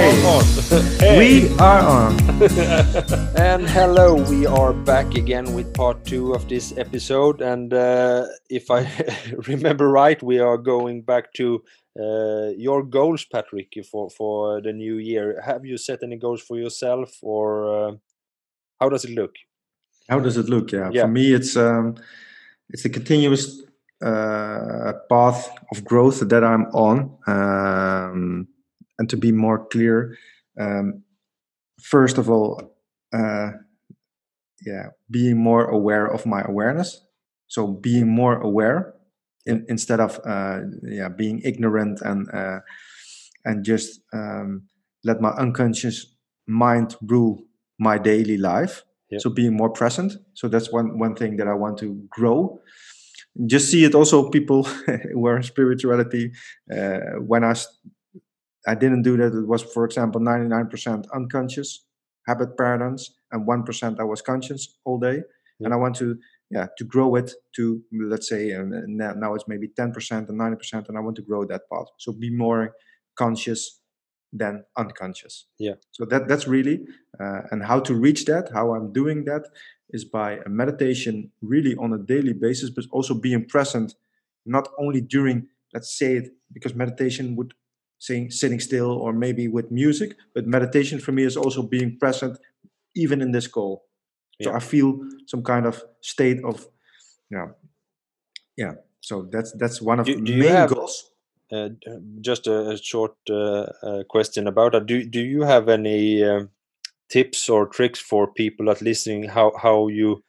we Hey. are on. Hey. We are on. and hello, we are back again with part two of this episode. And uh, if I remember right, we are going back to uh, your goals, Patrick, for for the new year. Have you set any goals for yourself, or uh, how does it look? How does it look? Yeah. Yeah. For me, it's um, it's a continuous uh, path of growth that I'm on. Um, and to be more clear, um, first of all, uh, yeah, being more aware of my awareness. So being more aware in, instead of uh, yeah being ignorant and uh, and just um, let my unconscious mind rule my daily life. Yeah. So being more present. So that's one one thing that I want to grow. Just see it also people who are in spirituality. Uh, when I I didn't do that, it was for example 99% unconscious habit patterns and 1% I was conscious all day. And I want to yeah to grow it to let's say and and now now it's maybe 10% and 90% and I want to grow that part. So be more conscious than unconscious. Yeah. So that that's really uh, and how to reach that, how I'm doing that is by a meditation really on a daily basis, but also being present, not only during let's say it because meditation would saying sitting still or maybe with music, but meditation for me is also being present even in this call. So Yeah. I feel some kind of state of yeah. Yeah. So that's that's one of Do- the do main have- goals. Uh, just a, a short uh, uh, question about that. Do do you have any um, tips or tricks for people that listening? How how you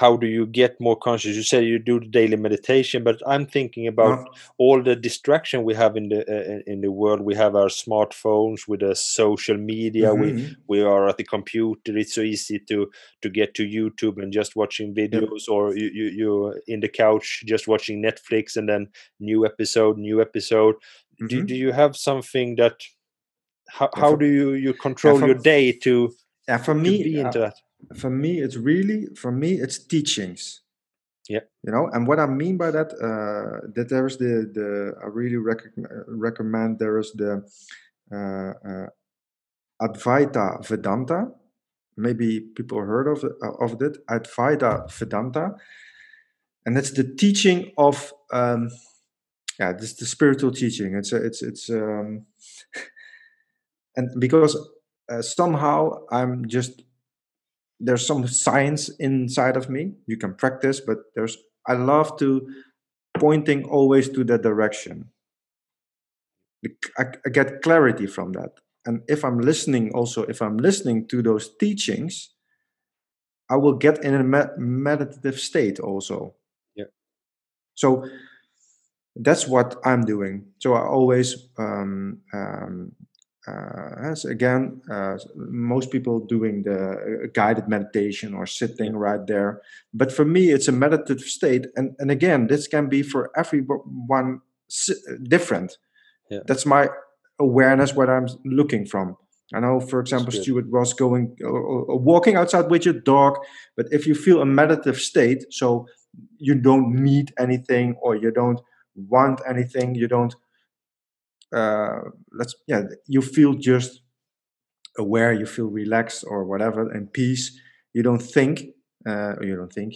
how do you get more conscious? You say you do the daily meditation, but I'm thinking about Uh, all the distraction we have in the uh, in the world. We have our smartphones with the social media. We mhm. we are at the computer. It's so easy to to get to YouTube and just watching videos, or you you you in the couch just watching Netflix and then new episode, new episode. Do Mhm. do you have something that? How, how do you you control for- your day to Yeah, for me, be into uh, that? For me, it's really for me, it's teachings. Yeah. You know, and what I mean by that, uh, that there is the the I really rec- recommend there is the uh, uh, Advaita Vedanta. Maybe people heard of it- of it. Advaita Vedanta, and it's the teaching of um, yeah, this the spiritual teaching. It's a, it's it's um, and because uh, somehow I'm just there's some science inside of me. You can practice but there's i love to pointing always to that direction. I, I get clarity from that. And if i'm listening also if i'm listening to those teachings i will get in a me- meditative state also. Yeah. so that's what i'm doing. So i always um, um, as again, uh, most people doing the uh, guided meditation or sitting right there. But for me, it's a meditative state, and and again, this can be for everyone different. Yeah. That's my awareness what I'm looking from. I know, for example. Stuart was going uh, uh, walking outside with your dog, but if you feel a meditative state, so you don't need anything or you don't want anything, you don't uh, let's yeah you feel just aware you feel relaxed or whatever and peace you don't think uh, or you don't think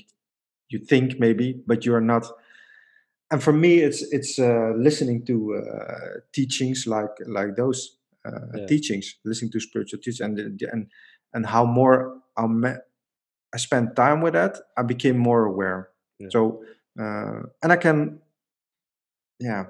you think maybe but you're not and for me it's it's uh, listening to uh, teachings like like those uh, Yeah. teachings listening to spiritual teachings and and and how more I, I spent time with that i became more aware Yeah. so uh, and i can yeah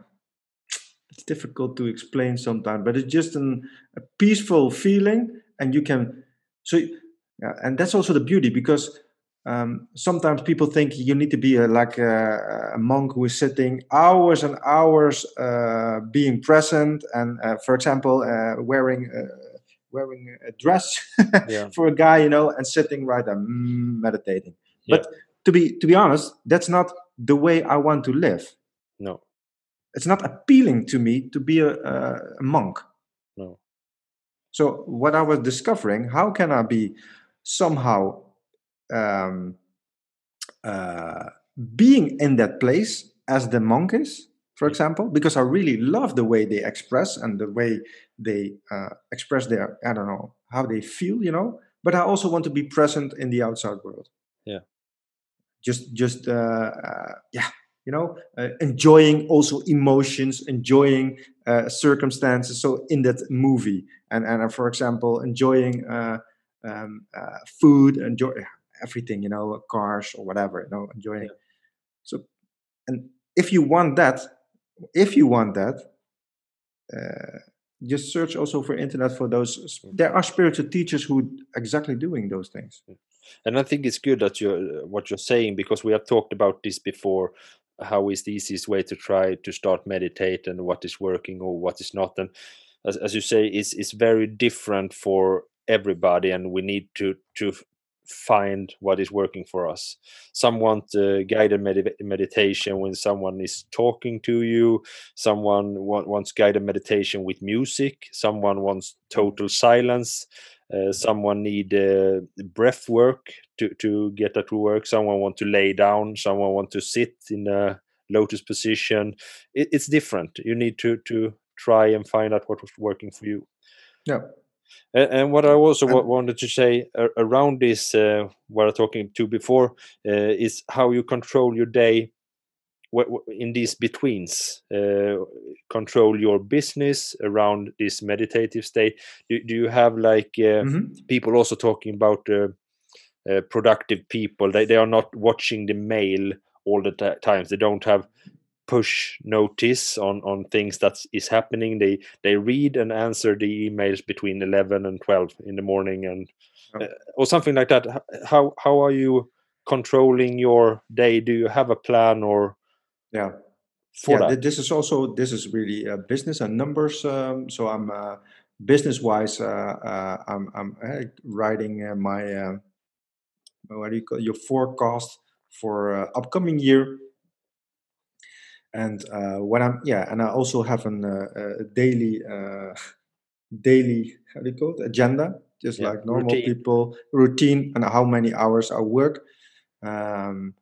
it's difficult to explain sometimes but it's just an, a peaceful feeling and you can so yeah, and that's also the beauty because um, sometimes people think you need to be a, like a, a monk who is sitting hours and hours uh, being present and uh, for example uh, wearing uh, wearing a dress Yeah. for a guy you know and sitting right there mm, meditating Yeah. but to be to be honest that's not the way i want to live No, it's not appealing to me to be a, a, monk. no. So what I was discovering, how can I be somehow um, uh, being in that place as the monk is for example, because I really love the way they express and the way they uh, express their, I don't know, how they feel, you know. But I also want to be present in the outside world. Yeah. Just, just, uh, uh, yeah, you know, uh, enjoying also emotions, enjoying uh, circumstances. So in that movie, and and uh, for example, enjoying uh, um, uh, food, enjoy everything, you know, cars or whatever, you know, enjoying. Yeah. So, and if you want that, if you want that, uh, just search also for internet for those. Mm. There are spiritual teachers who exactly doing those things. and i think it's good that you what you're saying because we have talked about this before how is the easiest way to try to start meditate and what is working or what is not? And as, as you say it's, it's very different for everybody and we need to to find what is working for us. Some want uh, guided medi- meditation when someone is talking to you. Someone wa- wants guided meditation with music. Someone wants total silence uh, someone need uh, breath work to, to get that to work. Someone want to lay down. Someone want to sit in a lotus position. It, it's different. You need to to try and find out what was working for you. Yeah. and, and what i also And wanted to say around this uh, what i'm talking to before uh, is how you control your day in these betweens uh, control your business around this meditative state. Do, do you have like uh, Mhm. people also talking about uh, uh, productive people? They, they are not watching the mail all the ti times. They don't have push notice on on things that is happening. They they read and answer the emails between 11 and 12 in the morning and uh, or something like that. How how are you controlling your day? Do you have a plan or yeah. for yeah that. this is also this is really uh, business and numbers um, so i'm uh, business wise uh, uh, i'm i'm uh, writing uh, my uh, what do you call your forecast for uh, upcoming year. And uh, when i'm yeah and i also have an, uh, a daily uh, daily how do you call it agenda just yeah like normal routine. people routine and how many hours i work. Um,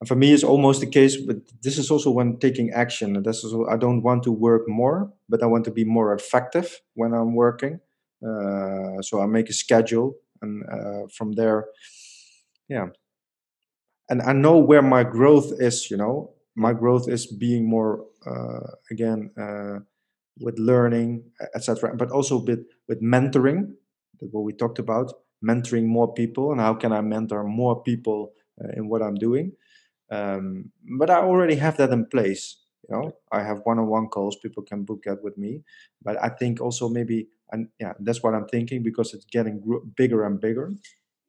and for me it's almost the case but this is also when taking action. This is i don't want to work more but i want to be more effective when i'm working. Uh, so i make a schedule and uh, from there yeah. And i know where my growth is you know? My growth is being more uh, again uh, with learning etc but also with with mentoring what we talked about mentoring more people and how can i mentor more people uh, in what i'm doing um, but i already have that in place you know? I have one-on-one calls people can book that with me but i think also maybe and yeah that's what i'm thinking because it's getting gr- bigger and bigger.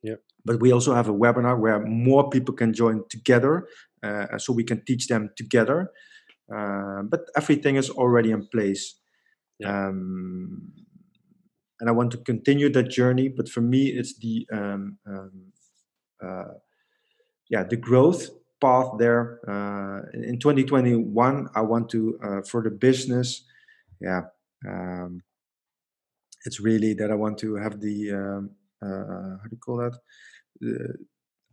Yeah. But we also have a webinar where more people can join together uh, so we can teach them together uh, but everything is already in place. Yeah. Um, and i want to continue that journey but for me it's the um, um, uh, yeah the growth path there. Uh, in in 2021 i want to uh, for the business yeah um, it's really that i want to have the um, uh, how do you call that?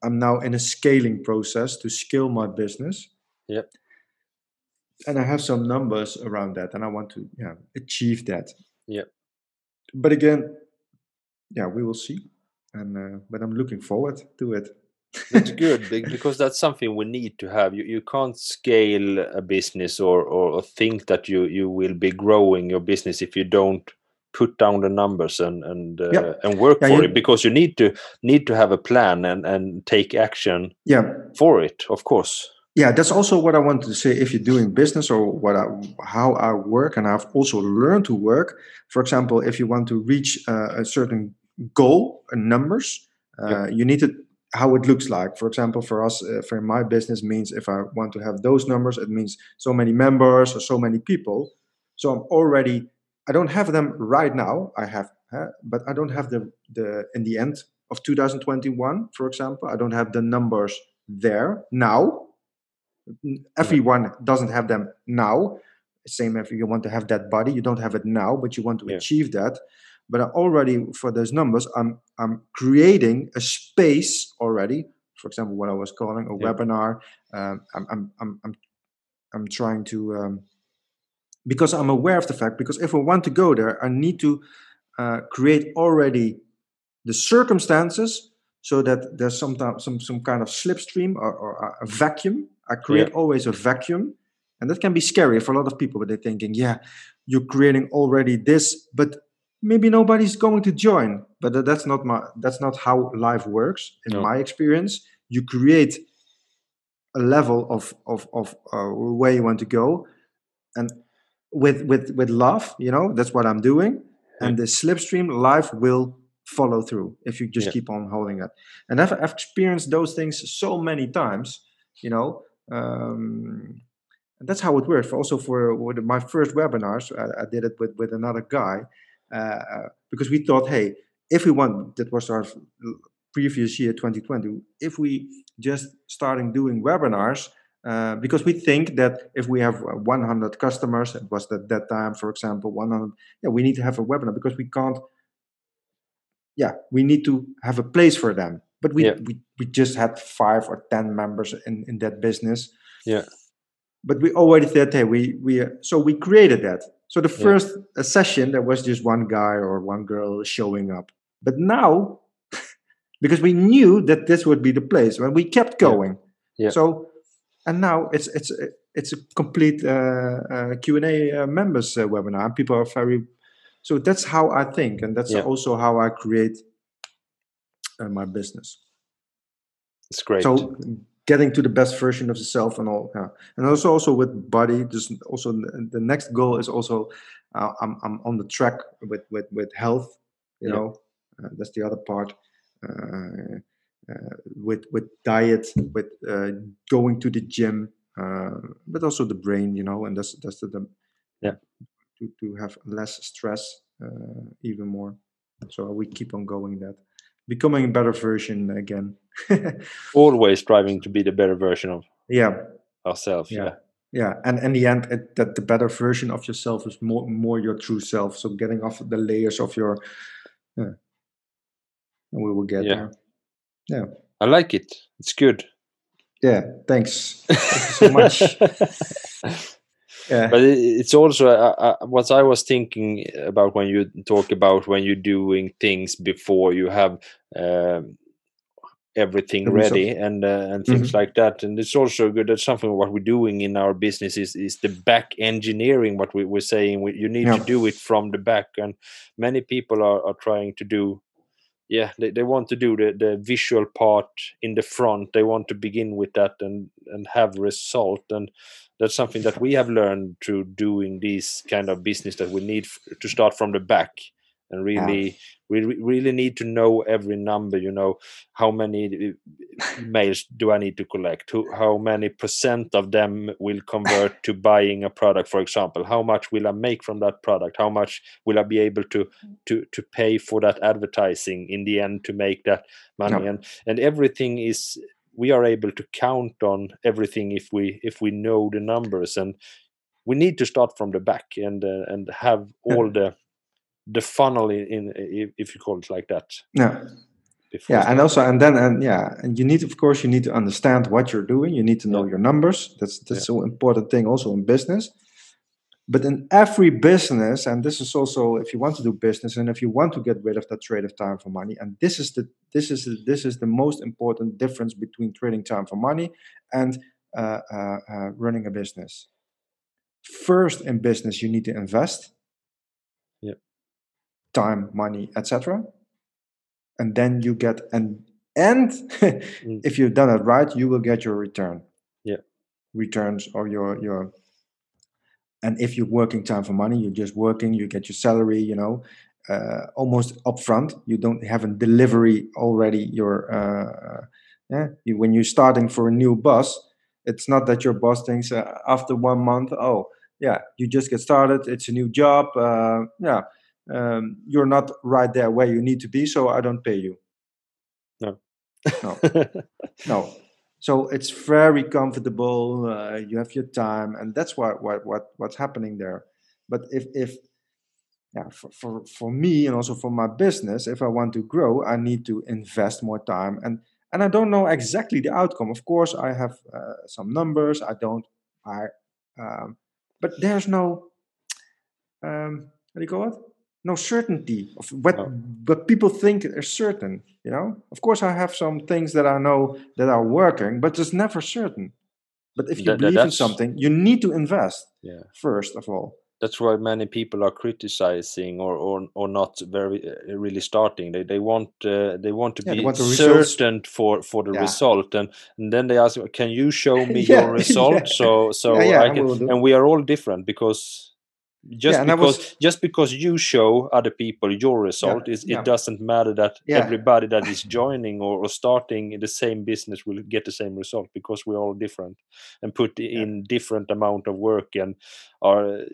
I'm now in a scaling process to scale my business. Yeah and i have some numbers around that and i want to yeah achieve that. Yeah but again yeah we will see. And uh, but i'm looking forward to it That's good because that's something we need to have. You you can't scale a business or or think that you you will be growing your business if you don't put down the numbers and and uh, and work yeah for you, it because you need to need to have a plan and and take action yeah for it. Of course. yeah that's also what i wanted to say if you're doing business or what I, how i work and i've also learned to work for example if you want to reach uh, a certain goal and numbers Yep. uh, you need to how it looks like. For example for us uh, for my business means if i want to have those numbers it means so many members or so many people. So i'm already i don't have them right now i have uh, but i don't have the the in the end of 2021 for example i don't have the numbers there now. Everyone doesn't have them now. Same if you want to have that body you don't have it now but you want to Yeah. achieve that but I already for those numbers i'm i'm creating a space already for example what i was calling a Yeah. webinar um, I'm, I'm i'm i'm i'm trying to um, because I'm aware of the fact. Because if I want to go there, I need to uh, create already the circumstances so that there's some some some kind of slipstream or, or a vacuum. I create Yeah. always a vacuum, and that can be scary for a lot of people. But they're thinking, yeah, you're creating already this, but maybe nobody's going to join. But that's not my that's not how life works in No. my experience. You create a level of of of uh, where you want to go, and with with with love, you know, that's what I'm doing. And the slipstream life will follow through if you just Yeah. keep on holding it. And I've, I've experienced those things so many times, you know. Um, and that's how it works. Also, for with my first webinars, I, I did it with with another guy because we thought, hey, if we want, that was our previous year, 2020. If we just starting doing webinars, uh, because we think that if we have uh, 100 customers, it was at that time, for example, 100, yeah, we need to have a webinar because we can't. Yeah, we need to have a place for them. But we Yeah. we, we just had five or ten members in in that business Yeah. but we already said hey we we uh, so we created that so the Yeah. first session there was just one guy or one girl showing up but now because we knew that this would be the place when we kept going Yeah. so and now it's it's it's a complete uh, uh, q&a uh, members uh, webinar and people are very so that's how i think and that's Yeah. also how i create uh, my business It's great. so getting to the best version of yourself and all yeah. and also also with body just also the the next goal is also uh, I'm, I'm on the track with with with health you Yeah. know uh, that's the other part uh, uh, with with diet with uh, going to the gym uh, but also the brain you know and that's that's the, the Yeah. to, to have less stress uh, even more so we keep on going that becoming a better version again Always striving to be the better version of yeah ourselves. yeah Yeah. yeah and in the end it, that the better version of yourself is more more your true self so getting off the layers of your yeah and we will get Yeah. there yeah I like it. It's good. yeah thanks thank you so much yeah but it, it's also uh, uh, what I was thinking about when you talk about when you're doing things before you have um, everything ready and uh, and things Mhm. like that. And it's also good. That's something what we're doing in our business is is the back engineering. What we, we're saying we, you need Yeah. to do it from the back, and many people are, are trying to do. Yeah, they, they want to do the, the visual part in the front. They want to begin with that and and have result and that's something that we have learned through doing this kind of business that we need f- to start from the back and really we re- really need to know every number you know how many uh, mails do i need to collect? Who, how many percent of them will convert to buying a product for example? How much will i make from that product? How much will i be able to to to pay for that advertising in the end to make that money? Yeah. and and everything is we are able to count on everything if we if we know the numbers and we need to start from the back and uh, and have all the the funnel in, in if, you call it like that yeah before yeah and also and then and yeah and you need of course you need to understand what you're doing you need to know Yeah. your numbers that's that's Yeah. so important thing also in business but in every business and this is also if you want to do business and if you want to get rid of that trade of time for money and this is the this is the, this is the most important difference between trading time for money and uh, uh, uh, running a business. First in business you need to invest. Yeah. time money etc and then you get and and if you've done it right you will get your return. Yeah. returns or your your and if you're working time for money you're just working you get your salary you know uh, almost upfront. You don't have a delivery already your uh, yeah you, when you're starting for a new boss it's not that your boss thinks uh, after one month oh yeah you just get started it's a new job uh, yeah um, you're not right there where you need to be so i don't pay you. No. No. No so it's very comfortable uh, you have your time and that's what, what what what's happening there. But if if yeah for, for for me and also for my business if i want to grow i need to invest more time. And and i don't know exactly the outcome. Of course i have uh, some numbers. I don't i um, but there's no um, how do you call it? No certainty of what No. what people think is certain. You know, of course, I have some things that I know that are working, but it's never certain. But if you That- believe in something, you need to invest Yeah. first of all. That's why many people are criticizing or or, or not very uh, really starting. They they want uh, they want to Yeah, be want certain for for the Yeah. result, and, and then they ask, "Can you show me your result?" So so Yeah, yeah, I I can, and we are all different because just I because was- just because you show other people your result is yeah. it doesn't matter that Yeah. everybody that is joining or, or starting the same business will get the same result because we're all different and put in different amount of work and are uh,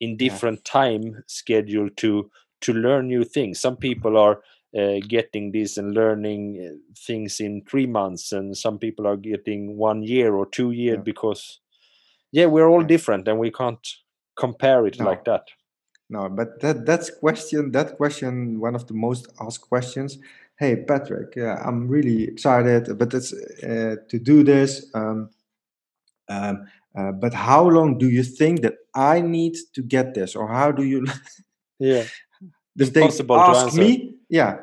in different time schedule to to learn new things some people are uh, getting this and learning uh, things in three months and some people are getting one year or two years Yeah. because yeah we're all different and we can't compare it No. like that No, but that that's question that question one of the most asked questions. Hey Patrick, yeah, I'm really excited, but it's uh, to do this. Um, um, uh, but how long do you think that I need to get this, or how do you? yeah if they ask me, yeah,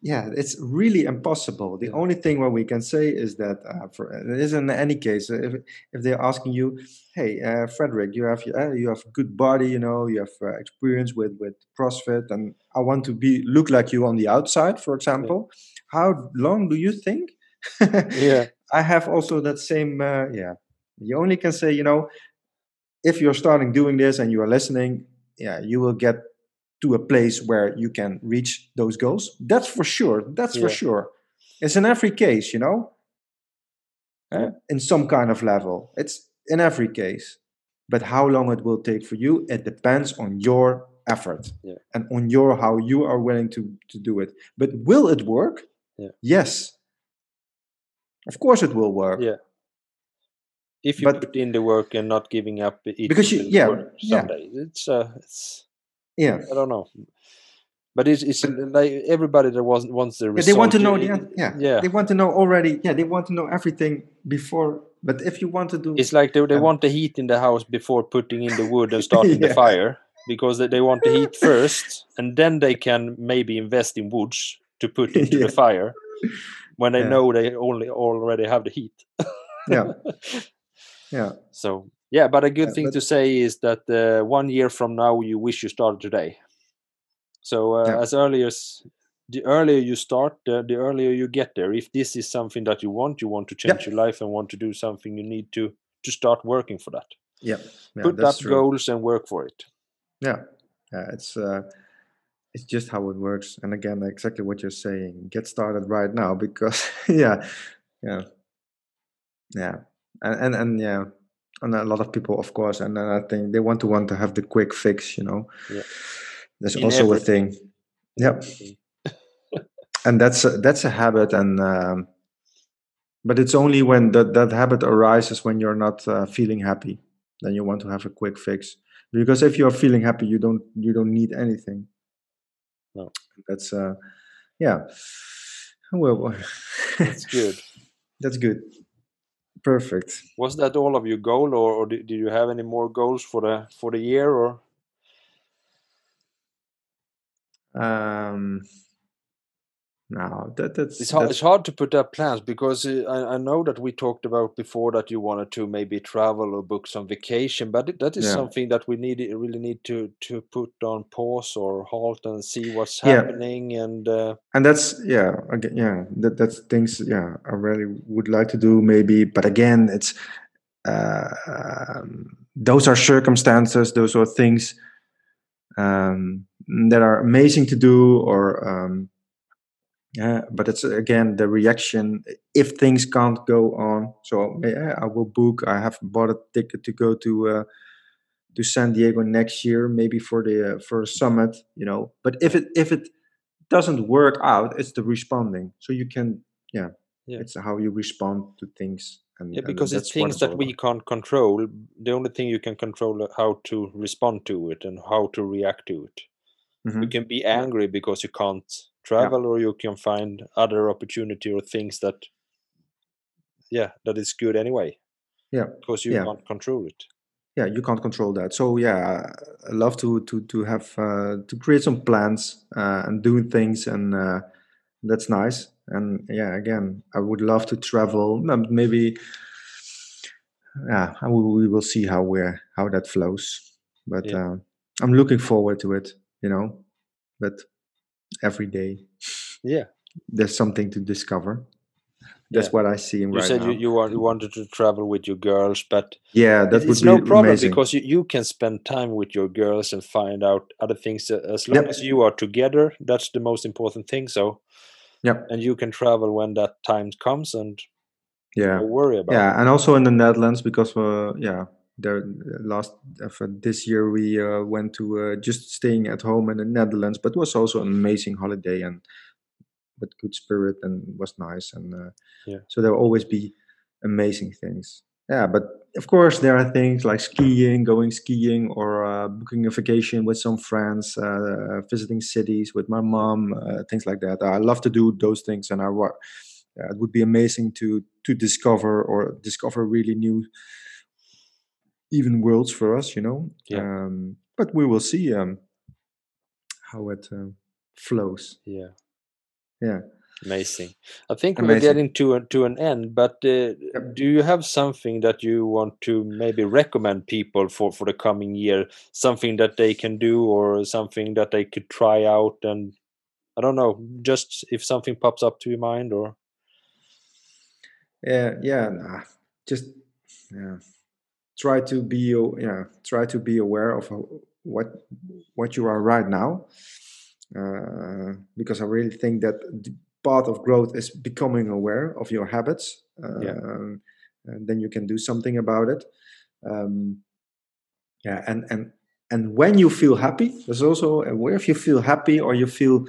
yeah, it's really impossible. The Yeah. only thing what we can say is that uh, for it is in any case, if if they're asking you, hey, uh, Frederick, you have uh, you have good body, you know, you have uh, experience with with CrossFit, and I want to be look like you on the outside, for example. How long do you think? yeah I have also that same, uh, yeah. You only can say, you know, if you're starting doing this and you are listening, yeah, you will get to a place where you can reach those goals. That's for sure. That's for sure. It's in every case, you know, Uh, in some kind of level. It's in every case. But how long it will take for you, it depends on your effort Yeah. and on your how you are willing to to do it. But will it work? Yeah. Yes. Of course, it will work. Yeah. if you But- put in the work and not giving up it Because you- yeah, work yeah. it's uh it's Yeah. i don't know but it's, it's like everybody that was wants the result they want to know the yeah. yeah They want to know already. Yeah, they want to know everything before. But if you want to do, it's like they, they Um, want the heat in the house before putting in the wood and starting the fire because they, they want the heat first and then they can maybe invest in woods to put into Yeah. the fire when they Yeah. know they only already have the heat yeah, yeah, so yeah but a good Yeah, thing to say is that uh, one year from now you wish you started today so uh, Yeah. as early as the earlier you start uh, the earlier you get there if this is something that you want you want to change your life and want to do something you need to to start working for that yeah. yeah put up true. goals and work for it Yeah, yeah. It's uh, it's just how it works. And again, exactly what you're saying. Get started right now because yeah, yeah, yeah. And and and yeah. And a lot of people, of course, and then I think they want to want to have the quick fix. You know, Yeah. there's In also a thing. Yeah. and that's a, that's a habit and um, but it's only when that that habit arises when you're not uh, feeling happy then you want to have a quick fix because if you're feeling happy you don't you don't need anything No. that's uh yeah well That's good. that's good perfect Was that all of your goal, or, or did, did you have any more goals for the for the year? Or um no that that's it's hard, that's it's hard to put up plans because uh, I, I know that we talked about before that you wanted to maybe travel or book some vacation, but that is Yeah. something that we need really need to to put on pause or halt and see what's Yeah. happening. And uh, and that's yeah again yeah that that's things yeah i really would like to do maybe but again it's uh, um, those are circumstances those are things um, that are amazing to do or um, yeah but it's again the reaction if things can't go on so yeah i will book i have bought a ticket to go to uh, to san diego next year maybe for the uh, for a summit you know but if it if it doesn't work out it's the responding so you can yeah, Yeah. it's how you respond to things and, yeah, because it's things that we can't control. The only thing you can control is how to respond to it and how to react to it. You Mhm. can be angry because you can't travel, or you can find other opportunity or things that, yeah, that is good anyway. Yeah, because you yeah. can't control it. yeah, you can't control that. So yeah, I love to to to have uh, to create some plans uh, and doing things, and uh, that's nice. And yeah, again, I would love to travel. um, Maybe yeah, we, we will see how we're how that flows. But Yeah. uh, I'm looking forward to it. You know, but every day Yeah. there's something to discover. That's Yeah. what I see You right said now. you, you want you wanted to travel with your girls, but yeah, that it- would it's be no problem amazing. because you, you can spend time with your girls and find out other things. uh, As long Yep. as you are together, that's the most important thing. So, Yep. and you can travel when that time comes, and Yeah. worry about. Yeah, and also in the Netherlands because uh, yeah, there last uh, for this year we uh, went to uh, just staying at home in the Netherlands, but it was also an amazing holiday and with good spirit and was nice and uh, Yeah. so there will always be amazing things. Yeah, but of course there are things like skiing, going skiing, or uh, booking a vacation with some friends, uh, visiting cities with my mom, uh, things like that. I love to do those things, and I it would be amazing to to discover or discover really new even worlds for us you know Yeah. um but we will see um how it uh, flows Yeah, yeah amazing. I think we're getting to a, to an end, but uh, Yep. do you have something that you want to maybe recommend people for for the coming year? Something that they can do, or something that they could try out? And I don't know, just if something pops up to your mind, or yeah yeah nah, just yeah try to be yeah try to be aware of what what you are right now uh, because i really think that the path of growth is becoming aware of your habits Yeah. um, and then you can do something about it um, yeah and and and when you feel happy there's also where if you feel happy or you feel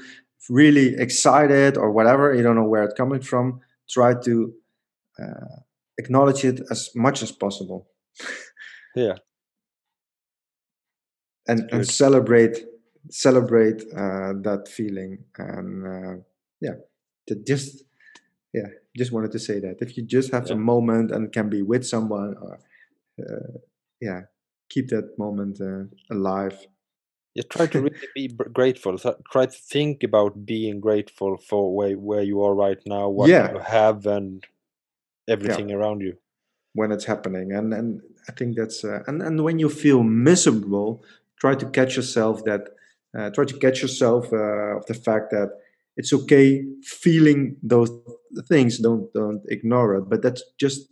really excited or whatever you don't know where it's coming from try to uh, acknowledge it as much as possible yeah, and and celebrate celebrate uh, that feeling. And uh, yeah to just yeah just wanted to say that. If you just have Yeah. a moment and can be with someone or uh, yeah keep that moment uh, alive. Yeah, try to really be grateful. Try to think about being grateful for where where you are right now, what yeah. you have, and yeah. everything around you. When it's happening. And and i think that's uh, and and when you feel miserable try to catch yourself that uh, try to catch yourself uh, of the fact that it's okay feeling those things. Don't don't ignore it. But that's just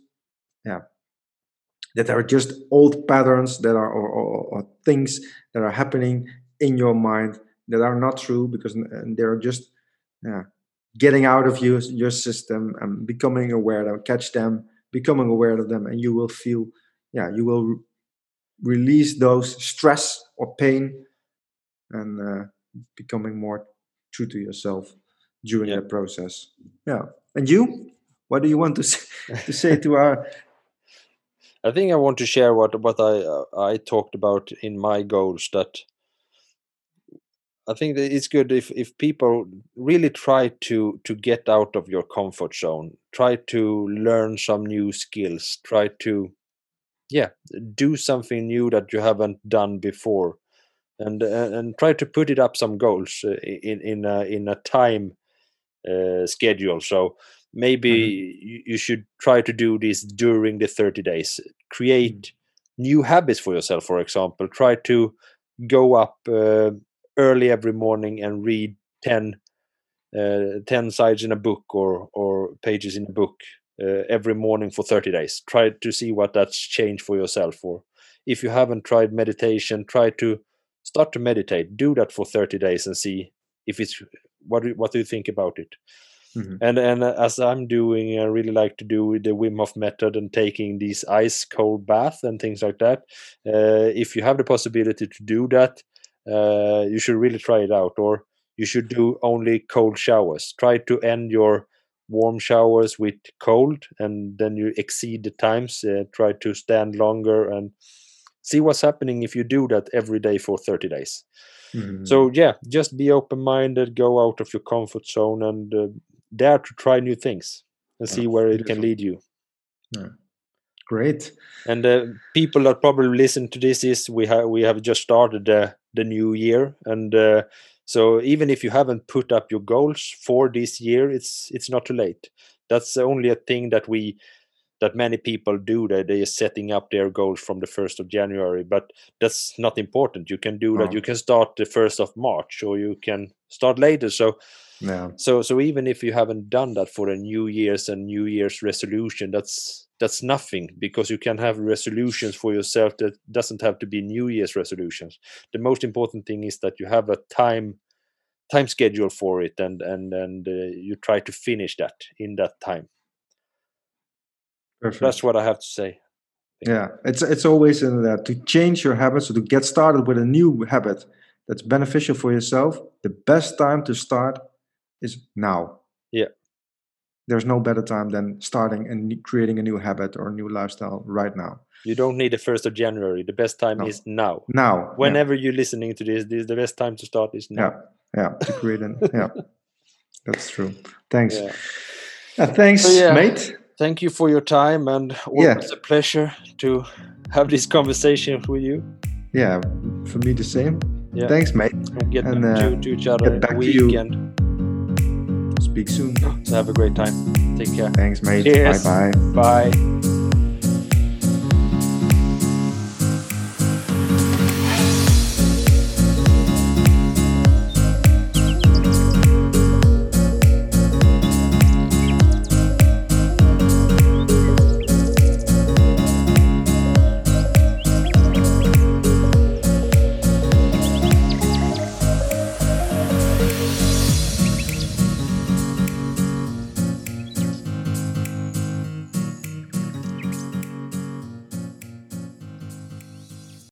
yeah that are just old patterns that are or, or, or things that are happening in your mind that are not true because they're just yeah getting out of your your system and becoming aware of catch them becoming aware of them and you will feel yeah you will re- release those stress or pain and uh, becoming more true to yourself during Yeah. that process yeah and you what do you want to say, to say to our I think I want to share what what I uh, I talked about in my goals. That I think that it's good if if people really try to to get out of your comfort zone, try to learn some new skills, try to yeah do something new that you haven't done before, and and, and try to put it up some goals uh, in in a, in a time uh, schedule. So maybe Mhm. you, should try to do this during the 30 days. Create new habits for yourself, for example. Try to go up uh, early every morning and read 10, uh, 10 sides in a book or, or pages in a book uh, every morning for 30 days. Try to see what that's changed for yourself. Or if you haven't tried meditation, try to start to meditate. Do that for 30 days and see if it's what do, what do you think about it Mhm. and and uh, as i'm doing i really like to do the wim hof method and taking these ice cold bath and things like that uh, if you have the possibility to do that uh, you should really try it out or you should do only cold showers try to end your warm showers with cold and then you exceed the times uh, try to stand longer and see what's happening if you do that every day for 30 days Mhm. so yeah, just be open-minded, go out of your comfort zone, and uh, dare to try new things and see where it can lead you. Yeah. Great. And uh, people that probably listen to this is we have we have just started the the new year, and uh, so even if you haven't put up your goals for this year, it's it's not too late. That's only a thing that we that many people do that they are setting up their goals from the 1st of january but that's not important you can do that No. you can start the 1st of march or you can start later so Yeah. so so even if you haven't done that for a new year's and new year's resolution that's that's nothing because you can have resolutions for yourself that doesn't have to be new year's resolutions the most important thing is that you have a time time schedule for it and and and uh, you try to finish that in that time Perfect. that's what i have to say Yeah, it's it's always in that to change your habits or to get started with a new habit that's beneficial for yourself. The best time to start is now. Yeah. There's no better time than starting and creating a new habit or a new lifestyle right now. You don't need the first of January. The best time No. is now. Now. yeah, Whenever you're listening to this, this the best time to start is now. Yeah. Yeah. To create an yeah. That's true. Thanks. Yeah. Uh, thanks, So, yeah. mate. Thank you for your time and Yeah. always a pleasure to have this conversation with you Yeah. For me the same. Yeah. Thanks, mate. and get And, to, uh, to each other in back the to you. Speak soon. So have a great time. Take care. Thanks, mate. Cheers. Bye bye. Bye.